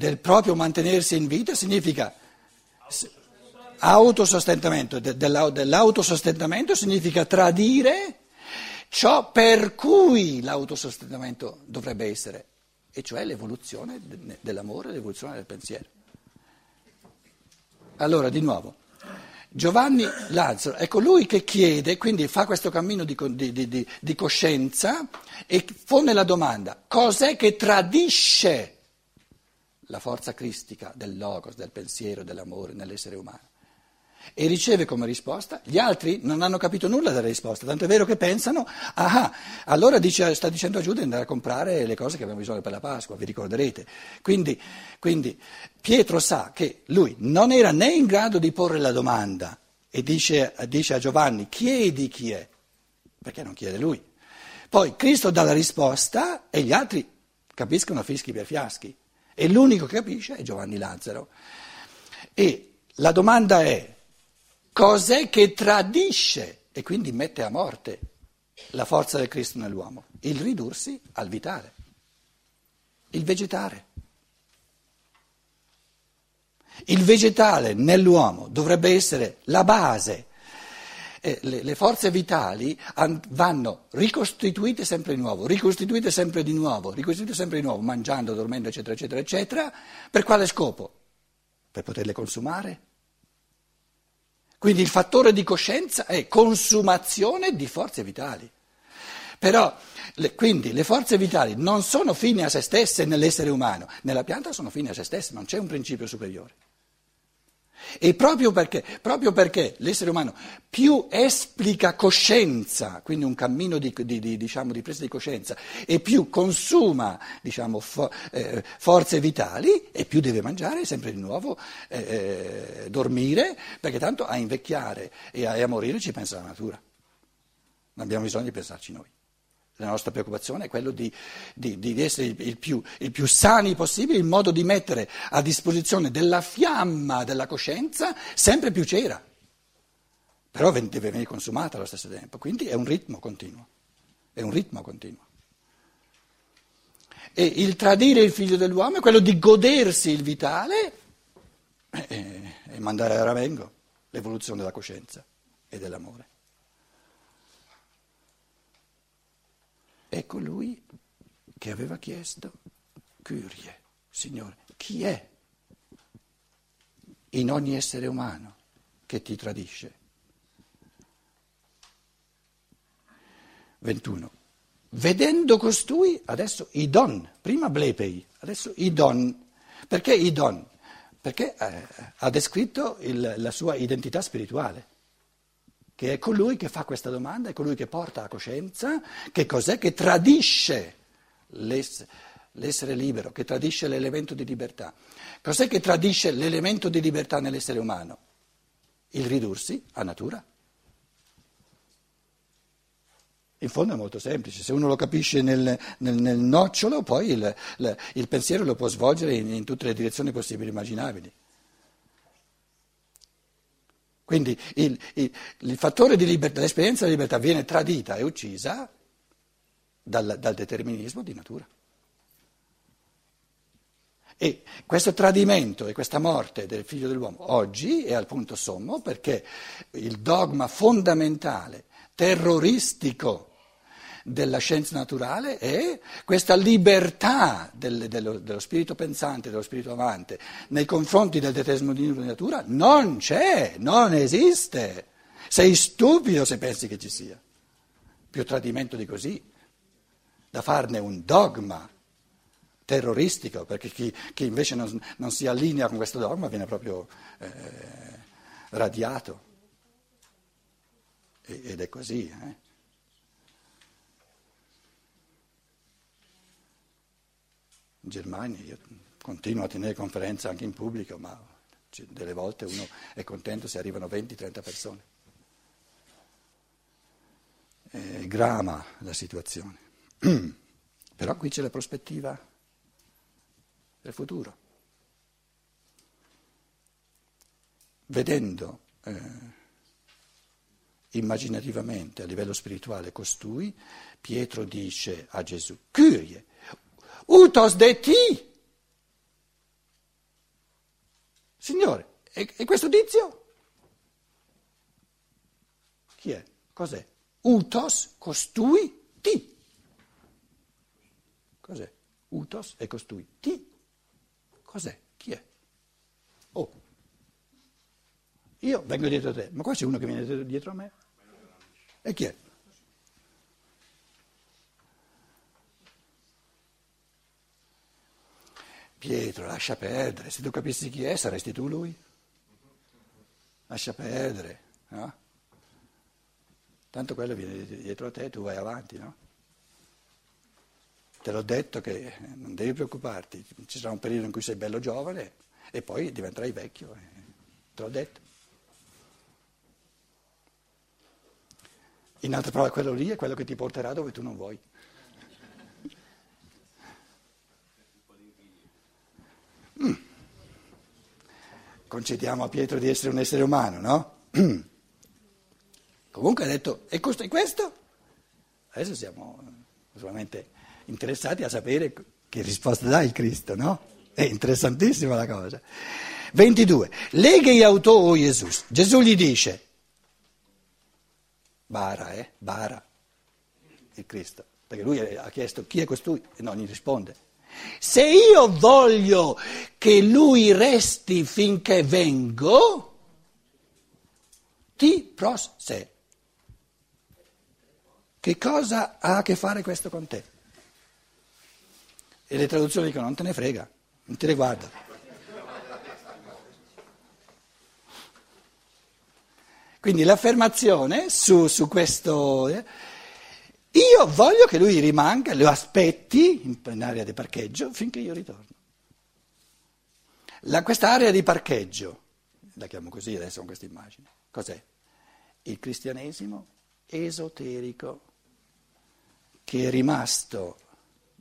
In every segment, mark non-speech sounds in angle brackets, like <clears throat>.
del proprio mantenersi in vita significa autosostentamento, dell'autosostentamento significa tradire ciò per cui l'autosostentamento dovrebbe essere, e cioè l'evoluzione dell'amore, l'evoluzione del pensiero. Allora, di nuovo, Giovanni Lazzaro è colui che chiede, quindi fa questo cammino di, di, di, di coscienza e pone la domanda, cos'è che tradisce la forza cristica del logos, del pensiero, dell'amore nell'essere umano? E riceve come risposta, gli altri non hanno capito nulla della risposta, tanto è vero che pensano, ah, allora dice, sta dicendo a Giuda di andare a comprare le cose che abbiamo bisogno per la Pasqua, vi ricorderete. Quindi, quindi Pietro sa che lui non era né in grado di porre la domanda e dice, dice a Giovanni, chiedi chi è, perché non chiede lui. Poi Cristo dà la risposta e gli altri capiscono fischi per fiaschi e l'unico che capisce è Giovanni Lazzaro. E la domanda è, cos'è che tradisce e quindi mette a morte la forza del Cristo nell'uomo? Il ridursi al vitale, il vegetare. Il vegetale nell'uomo dovrebbe essere la base. Eh, le, le, forze vitali an, vanno ricostituite sempre di nuovo, ricostituite sempre di nuovo, ricostituite sempre di nuovo, mangiando, dormendo, eccetera, eccetera, eccetera. Per quale scopo? Per poterle consumare? Quindi il fattore di coscienza è consumazione di forze vitali. Però, le, quindi le forze vitali non sono fini a se stesse nell'essere umano, nella pianta sono fini a se stesse, non c'è un principio superiore. E proprio perché, proprio perché, l'essere umano più esplica coscienza, quindi un cammino di, di, di, diciamo, di presa di coscienza, e più consuma diciamo, fo, eh, forze vitali, e più deve mangiare sempre di nuovo, eh, eh, dormire, perché tanto a invecchiare e a, e a morire ci pensa la natura. Non abbiamo bisogno di pensarci noi. La nostra preoccupazione è quella di, di, di essere il, più, il, più, sani possibile, in modo di mettere a disposizione della fiamma della coscienza sempre più cera. Però deve venire consumata allo stesso tempo, quindi è un ritmo continuo. È un ritmo continuo. E il tradire il figlio dell'uomo è quello di godersi il vitale e, e mandare a ramengo l'evoluzione della coscienza e dell'amore. È colui che aveva chiesto, Curie, Signore, chi è in ogni essere umano che ti tradisce? 21. Vedendo costui, adesso i don, prima blepei, adesso i don. Perché i don? Perché eh, ha descritto il, la sua identità spirituale che è colui che fa questa domanda, è colui che porta a coscienza che cos'è che tradisce l'essere libero, che tradisce l'elemento di libertà. Cos'è che tradisce l'elemento di libertà nell'essere umano? Il ridursi a natura. In fondo è molto semplice, se uno lo capisce nel, nel, nel nocciolo, poi il, il, il, pensiero lo può svolgere in, in tutte le direzioni possibili e immaginabili. Quindi il, il, il fattore di libertà, l'esperienza di libertà viene tradita e uccisa dal, dal determinismo di natura. E questo tradimento e questa morte del figlio dell'uomo oggi è al punto sommo perché il dogma fondamentale, terroristico, della scienza naturale è questa libertà del, dello, dello, spirito pensante, dello spirito amante nei confronti del determinismo di natura non c'è, non esiste. Sei stupido se pensi che ci sia. Più tradimento di così, da farne un dogma terroristico, perché chi, chi invece non, non, si allinea con questo dogma viene proprio eh, radiato. ed è così. Eh. In Germania, io continuo a tenere conferenze anche in pubblico, ma delle volte uno è contento se arrivano 20-30 persone. È grama la situazione. <clears throat> Però qui c'è la prospettiva del futuro. Vedendo eh, immaginativamente a livello spirituale costui, Pietro dice a Gesù, Kyrie, utos de ti. Signore, e, questo tizio? Chi è? Cos'è? Utos, costui, ti. Cos'è? Utos e costui, ti. Cos'è? Chi è? Oh. Io vengo dietro a te, ma qua c'è uno che viene dietro a me. E chi è? Pietro, lascia perdere, se tu capissi chi è saresti tu lui. Lascia perdere, no? Tanto quello viene dietro a te tu vai avanti, no? Te l'ho detto che non devi preoccuparti, ci sarà un periodo in cui sei bello giovane e poi diventerai vecchio, eh. te l'ho detto. In altre parole, quello lì è quello che ti porterà dove tu non vuoi. Concediamo a Pietro di essere un essere umano, no? <clears throat> Comunque ha detto, e questo? Adesso siamo solamente interessati a sapere che risposta dà il Cristo, no? È interessantissima la cosa. 22. Leghe auto o Gesù. Gesù gli dice, Bara, eh? Bara, il Cristo, perché lui ha chiesto chi è costui e non gli risponde. Se io voglio che lui resti finché vengo, ti pros se. Che cosa ha a che fare questo con te? E le traduzioni dicono non te ne frega, non ti riguarda. Quindi l'affermazione su, su questo... Eh, io voglio che lui rimanga, lo aspetti in, in area di parcheggio finché io ritorno. La, questa area di parcheggio, la chiamo così adesso con questa immagine, cos'è? Il cristianesimo esoterico che è rimasto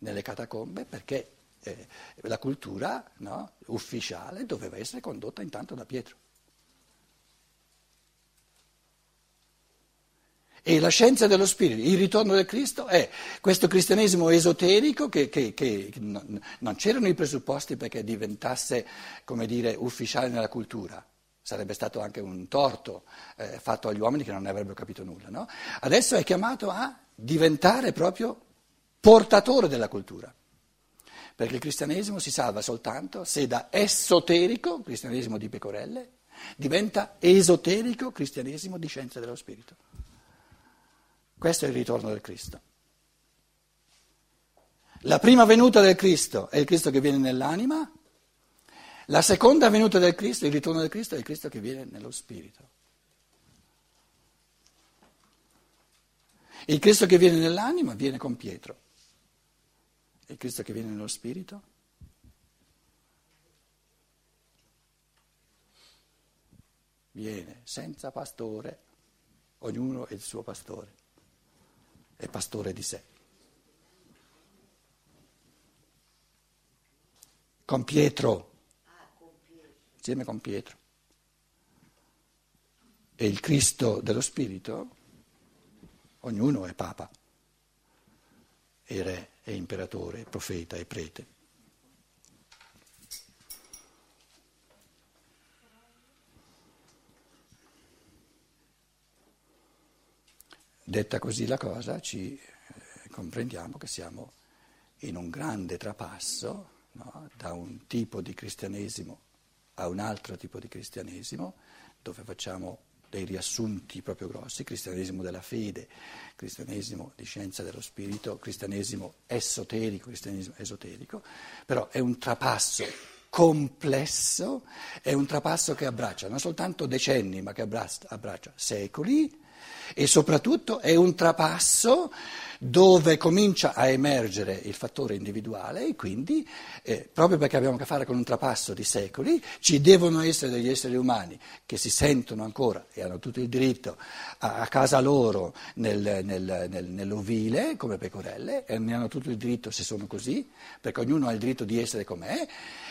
nelle catacombe perché eh, la cultura no, ufficiale doveva essere condotta intanto da Pietro. E la scienza dello spirito, il ritorno del Cristo è questo cristianesimo esoterico che, che, che non, c'erano i presupposti perché diventasse, come dire, ufficiale nella cultura sarebbe stato anche un torto eh, fatto agli uomini che non ne avrebbero capito nulla. No? Adesso è chiamato a diventare proprio portatore della cultura. Perché il cristianesimo si salva soltanto se da esoterico, cristianesimo di pecorelle, diventa esoterico cristianesimo di scienza dello spirito. Questo è il ritorno del Cristo. La prima venuta del Cristo è il Cristo che viene nell'anima, la seconda venuta del Cristo, il ritorno del Cristo, è il Cristo che viene nello Spirito. Il Cristo che viene nell'anima viene con Pietro. Il Cristo che viene nello Spirito viene senza pastore, ognuno è il suo pastore, è pastore di sé. Con Pietro insieme con Pietro. E il Cristo dello Spirito, ognuno è Papa, e re, e imperatore, e profeta, e prete. Detta così la cosa, ci eh, comprendiamo che siamo in un grande trapasso no, da un tipo di cristianesimo a un altro tipo di cristianesimo, dove facciamo dei riassunti proprio grossi, cristianesimo della fede, cristianesimo di scienza dello spirito, cristianesimo esoterico, cristianesimo esoterico, però è un trapasso complesso, è un trapasso che abbraccia non soltanto decenni, ma che abbraccia, abbraccia secoli e soprattutto è un trapasso dove comincia a emergere il fattore individuale e quindi, eh, proprio perché abbiamo a che fare con un trapasso di secoli, ci devono essere degli esseri umani che si sentono ancora e hanno tutto il diritto a, a casa loro nel, nel, nel, nell'ovile come pecorelle e ne hanno tutto il diritto se sono così, perché ognuno ha il diritto di essere com'è,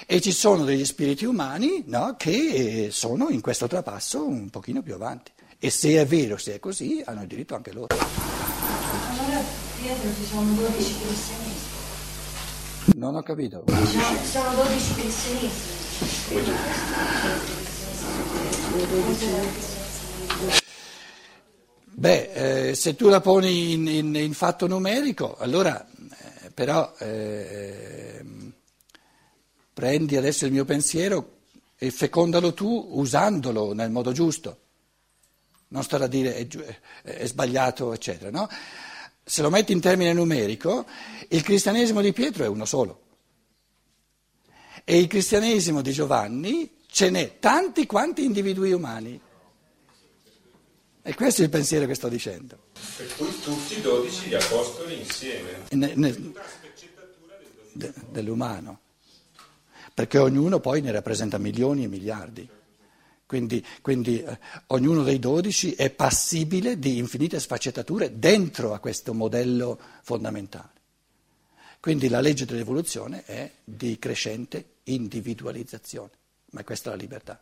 e ci sono degli spiriti umani no, che sono in questo trapasso un pochino più avanti. E se è vero, se è così, hanno il diritto anche loro. Allora dietro ci sono 12 cristianesimi. Non ho capito. Ci sono 12 cristianesimi. Beh, eh, se tu la poni in, in, in fatto numerico, allora eh, però eh, prendi adesso il mio pensiero e fecondalo tu usandolo nel modo giusto. Non stare a dire è, è sbagliato, eccetera. No? Se lo metti in termine numerico, il cristianesimo di Pietro è uno solo. E il cristianesimo di Giovanni ce n'è tanti quanti individui umani. E questo è il pensiero che sto dicendo. Per cui tutti i dodici gli apostoli insieme. Ne, ne, de, dell'umano. Perché ognuno poi ne rappresenta milioni e miliardi. Quindi, quindi eh, ognuno dei dodici è passibile di infinite sfaccettature dentro a questo modello fondamentale. Quindi la legge dell'evoluzione è di crescente individualizzazione, ma questa è la libertà.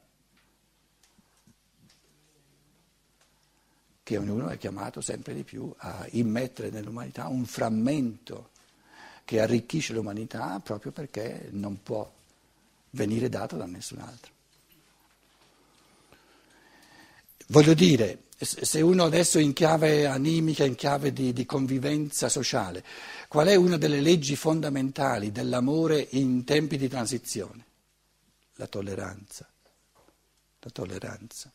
che ognuno è chiamato sempre di più a immettere nell'umanità un frammento che arricchisce l'umanità proprio perché non può venire dato da nessun altro. Voglio dire, se uno adesso in chiave animica, in chiave di, di, convivenza sociale, qual è una delle leggi fondamentali dell'amore in tempi di transizione? La tolleranza. La tolleranza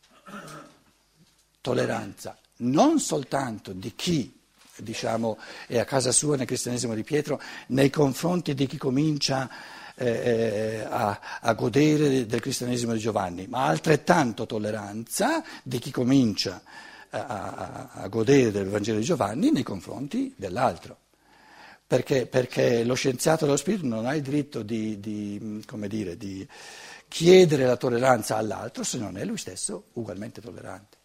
tolleranza non soltanto di chi diciamo, è a casa sua nel cristianesimo di Pietro nei confronti di chi comincia eh, eh, a, a, godere del cristianesimo di Giovanni, ma altrettanto tolleranza di chi comincia a, a, a godere del Vangelo di Giovanni nei confronti dell'altro. Perché, perché, lo scienziato dello spirito non ha il diritto di, di, dire, di chiedere la tolleranza all'altro se non è lui stesso ugualmente tollerante.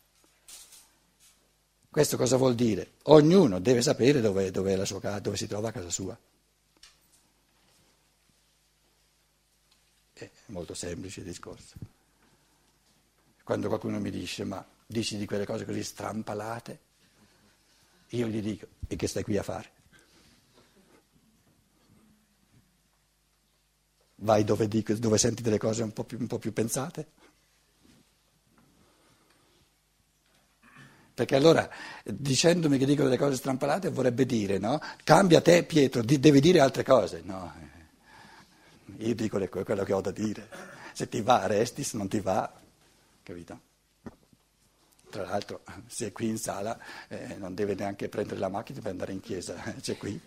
Questo cosa vuol dire? Ognuno deve sapere dove, dove, sua, dove si trova a casa sua. È molto semplice il discorso. Quando qualcuno mi dice, ma dici di quelle cose così strampalate, io gli dico, e che stai qui a fare? Vai dove, dico, dove senti delle cose un po' più, un po più pensate? Perché allora, dicendomi che dico delle cose strampalate, vorrebbe dire, no? Cambia te, Pietro, di, devi dire altre cose. No, io dico le, quello che ho da dire. Se ti va, resti, se non ti va, capito? Tra l'altro, se è qui in sala, eh, non deve neanche prendere la macchina per andare in chiesa, c'è qui.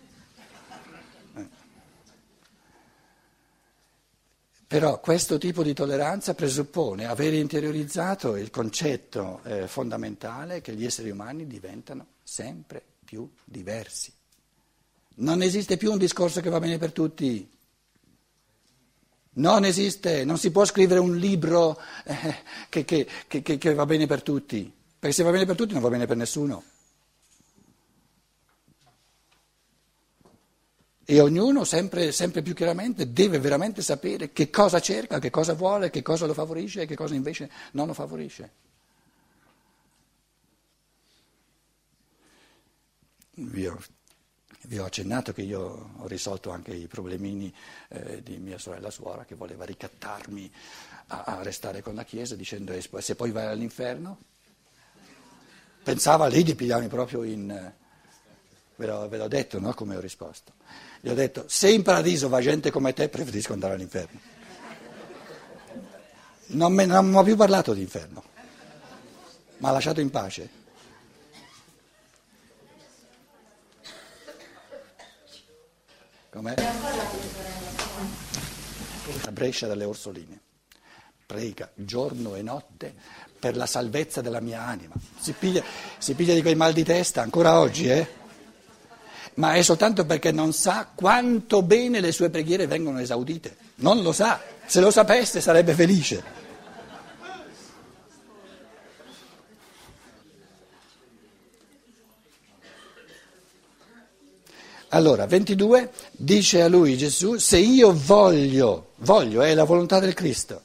Però questo tipo di tolleranza presuppone aver interiorizzato il concetto eh, fondamentale che gli esseri umani diventano sempre più diversi. Non esiste più un discorso che va bene per tutti. Non esiste, non si può scrivere un libro eh, che, che, che, che va bene per tutti, perché se va bene per tutti non va bene per nessuno. E ognuno sempre, sempre, più chiaramente deve veramente sapere che cosa cerca, che cosa vuole, che cosa lo favorisce e che cosa invece non lo favorisce. Vi ho, vi ho accennato che io ho risolto anche i problemini eh, di mia sorella suora che voleva ricattarmi a, a restare con la Chiesa dicendo se poi vai all'inferno. Pensava lei di pigliarmi proprio in... Ve l'ho, ve l'ho detto, no? Come ho risposto. Gli ho detto, se in paradiso va gente come te, preferisco andare all'inferno. Non mi ha più parlato di inferno, mi ha lasciato in pace. Com'è? A Brescia dalle Orsoline. Prega giorno e notte per la salvezza della mia anima. Si piglia, si piglia di quei mal di testa ancora oggi, eh? Ma è soltanto perché non sa quanto bene le sue preghiere vengono esaudite. Non lo sa, se lo sapesse sarebbe felice. Allora, 22 dice a lui Gesù, se io voglio, voglio è la volontà del Cristo.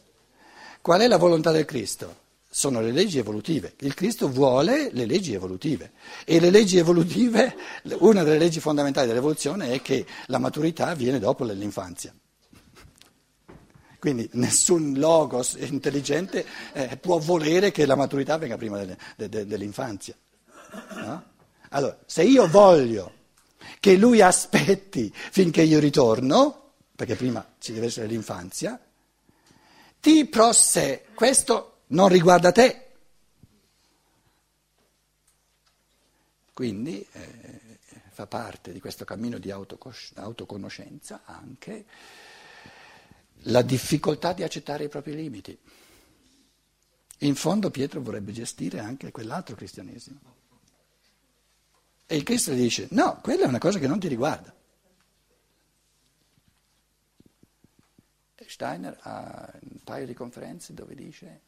Qual è la volontà del Cristo? Sono le leggi evolutive. Il Cristo vuole le leggi evolutive e le leggi evolutive, una delle leggi fondamentali dell'evoluzione è che la maturità viene dopo l'infanzia. Quindi nessun logos intelligente eh, può volere che la maturità venga prima delle, de, de, dell'infanzia. No? Allora, se io voglio che lui aspetti finché io ritorno, perché prima ci deve essere l'infanzia, ti pro se, questo non riguarda te. Quindi eh, fa parte di questo cammino di autoconoscenza anche la difficoltà di accettare i propri limiti. In fondo Pietro vorrebbe gestire anche quell'altro cristianesimo. E il Cristo gli dice, no, quella è una cosa che non ti riguarda. Steiner ha un paio di conferenze dove dice,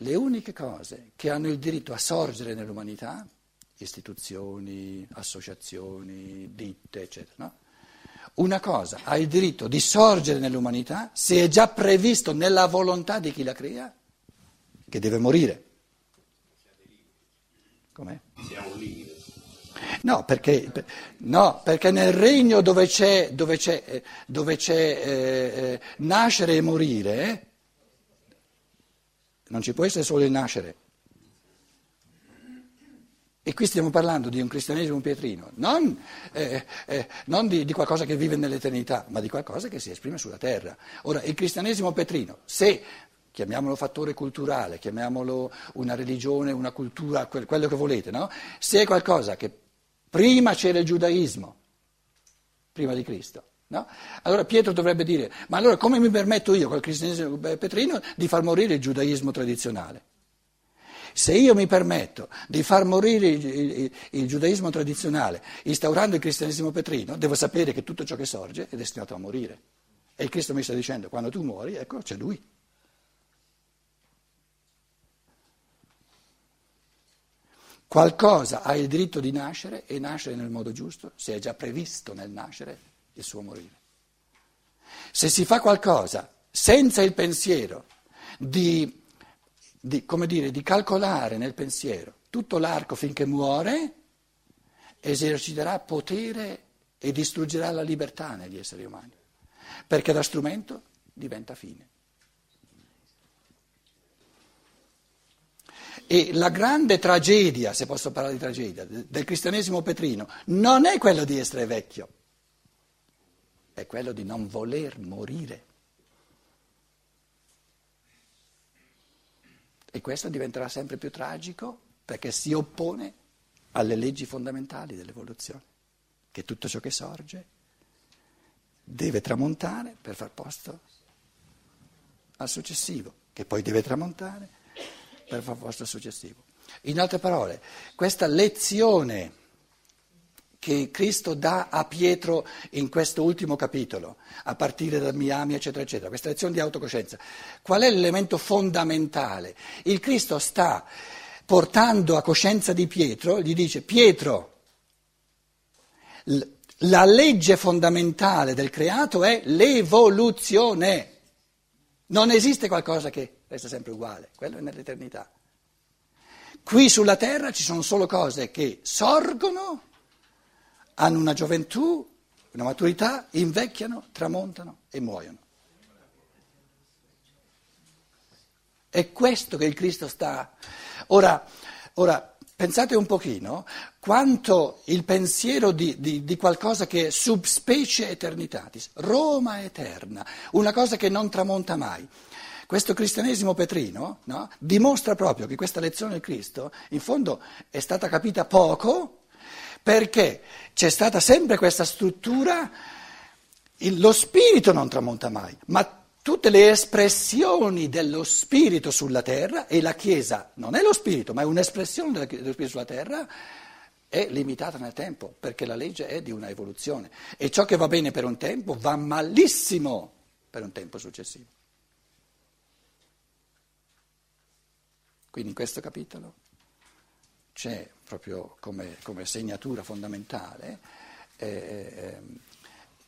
le uniche cose che hanno il diritto a sorgere nell'umanità istituzioni, associazioni, ditte, eccetera. No? Una cosa ha il diritto di sorgere nell'umanità se è già previsto nella volontà di chi la crea che deve morire. Com'è? No perché, no, perché, nel regno dove c'è, dove c'è, dove c'è eh, eh, nascere e morire, non ci può essere solo il nascere. E qui stiamo parlando di un cristianesimo pietrino, non, eh, eh, non di, di, qualcosa che vive nell'eternità, ma di qualcosa che si esprime sulla terra. Ora, il cristianesimo pietrino, se chiamiamolo fattore culturale, chiamiamolo una religione, una cultura, quello che volete, no? se è qualcosa che prima c'era il giudaismo, prima di Cristo, no? allora Pietro dovrebbe dire, ma allora come mi permetto io, col cristianesimo pietrino, di far morire il giudaismo tradizionale? Se io mi permetto di far morire il, il, il, giudaismo tradizionale instaurando il cristianesimo petrino, devo sapere che tutto ciò che sorge è destinato a morire. E il Cristo mi sta dicendo, quando tu muori, ecco, c'è lui. Qualcosa ha il diritto di nascere e nascere nel modo giusto, se è già previsto nel nascere il suo morire. Se si fa qualcosa senza il pensiero di di, dire, di calcolare nel pensiero tutto l'arco finché muore, eserciterà potere e distruggerà la libertà negli esseri umani, perché da strumento diventa fine. E la grande tragedia, se posso parlare di tragedia, del cristianesimo petrino non è quello di essere vecchio, è quello di non voler morire. E questo diventerà sempre più tragico perché si oppone alle leggi fondamentali dell'evoluzione, che tutto ciò che sorge deve tramontare per far posto al successivo, che poi deve tramontare per far posto al successivo. In altre parole, questa lezione che Cristo dà a Pietro in questo ultimo capitolo, a partire da Miami, eccetera, eccetera, questa lezione di autocoscienza. Qual è l'elemento fondamentale? Il Cristo sta portando a coscienza di Pietro, gli dice Pietro, la legge fondamentale del creato è l'evoluzione. Non esiste qualcosa che resta sempre uguale, quello è nell'eternità. Qui sulla terra ci sono solo cose che sorgono hanno una gioventù, una maturità, invecchiano, tramontano e muoiono. È questo che il Cristo sta. Ora, ora pensate un pochino quanto il pensiero di, di, di, qualcosa che è subspecie eternitatis, Roma eterna, una cosa che non tramonta mai. Questo cristianesimo petrino no, dimostra proprio che questa lezione del Cristo in fondo è stata capita poco perché c'è stata sempre questa struttura, lo spirito non tramonta mai, ma tutte le espressioni dello spirito sulla terra, e la Chiesa non è lo spirito, ma è un'espressione dello spirito sulla terra, è limitata nel tempo, perché la legge è di una evoluzione. E ciò che va bene per un tempo va malissimo per un tempo successivo. Quindi in questo capitolo c'è proprio come, come segnatura fondamentale, eh, ehm,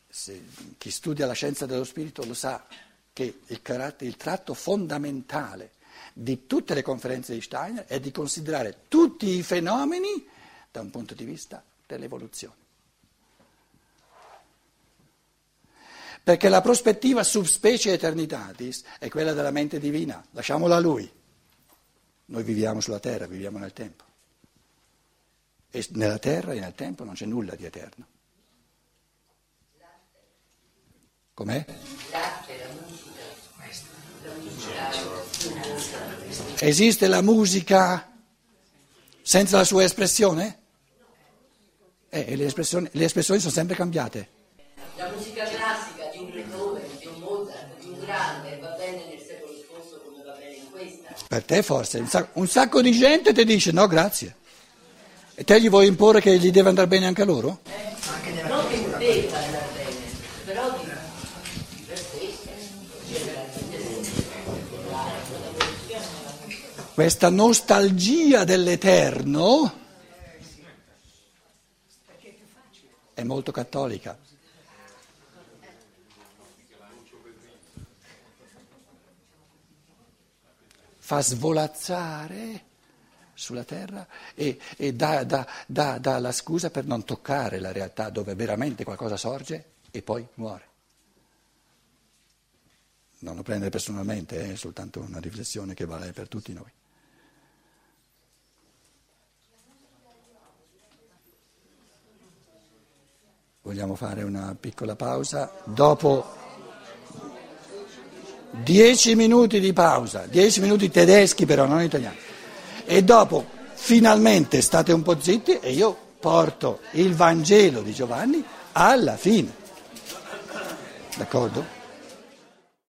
se, chi studia la scienza dello spirito lo sa che il, il tratto fondamentale di tutte le conferenze di Steiner è di considerare tutti i fenomeni da un punto di vista dell'evoluzione. Perché la prospettiva subspecie eternitatis è quella della mente divina, lasciamola a lui. Noi viviamo sulla terra, viviamo nel tempo. E nella terra e nel tempo non c'è nulla di eterno. Com'è? Esiste la musica senza la sua espressione? Eh, le, espressioni, le espressioni sono sempre cambiate. La musica classica di un Beethoven, di un Mozart, di un grande va bene nel secolo scorso come va bene in questa. Per te forse, un sacco, un sacco di gente ti dice no grazie. E te gli vuoi imporre che gli deve andare bene anche a loro? Non che debba andare bene, però. Questa nostalgia dell'eterno è molto cattolica. Fa svolazzare sulla terra e, e dà, dà, dà, dà la scusa per non toccare la realtà dove veramente qualcosa sorge e poi muore. Non lo prendere personalmente, è soltanto una riflessione che vale per tutti noi. Vogliamo fare una piccola pausa? Dopo dieci minuti di pausa, dieci minuti tedeschi però, non italiani. E dopo finalmente state un po' zitti e io porto il Vangelo di Giovanni alla fine. D'accordo?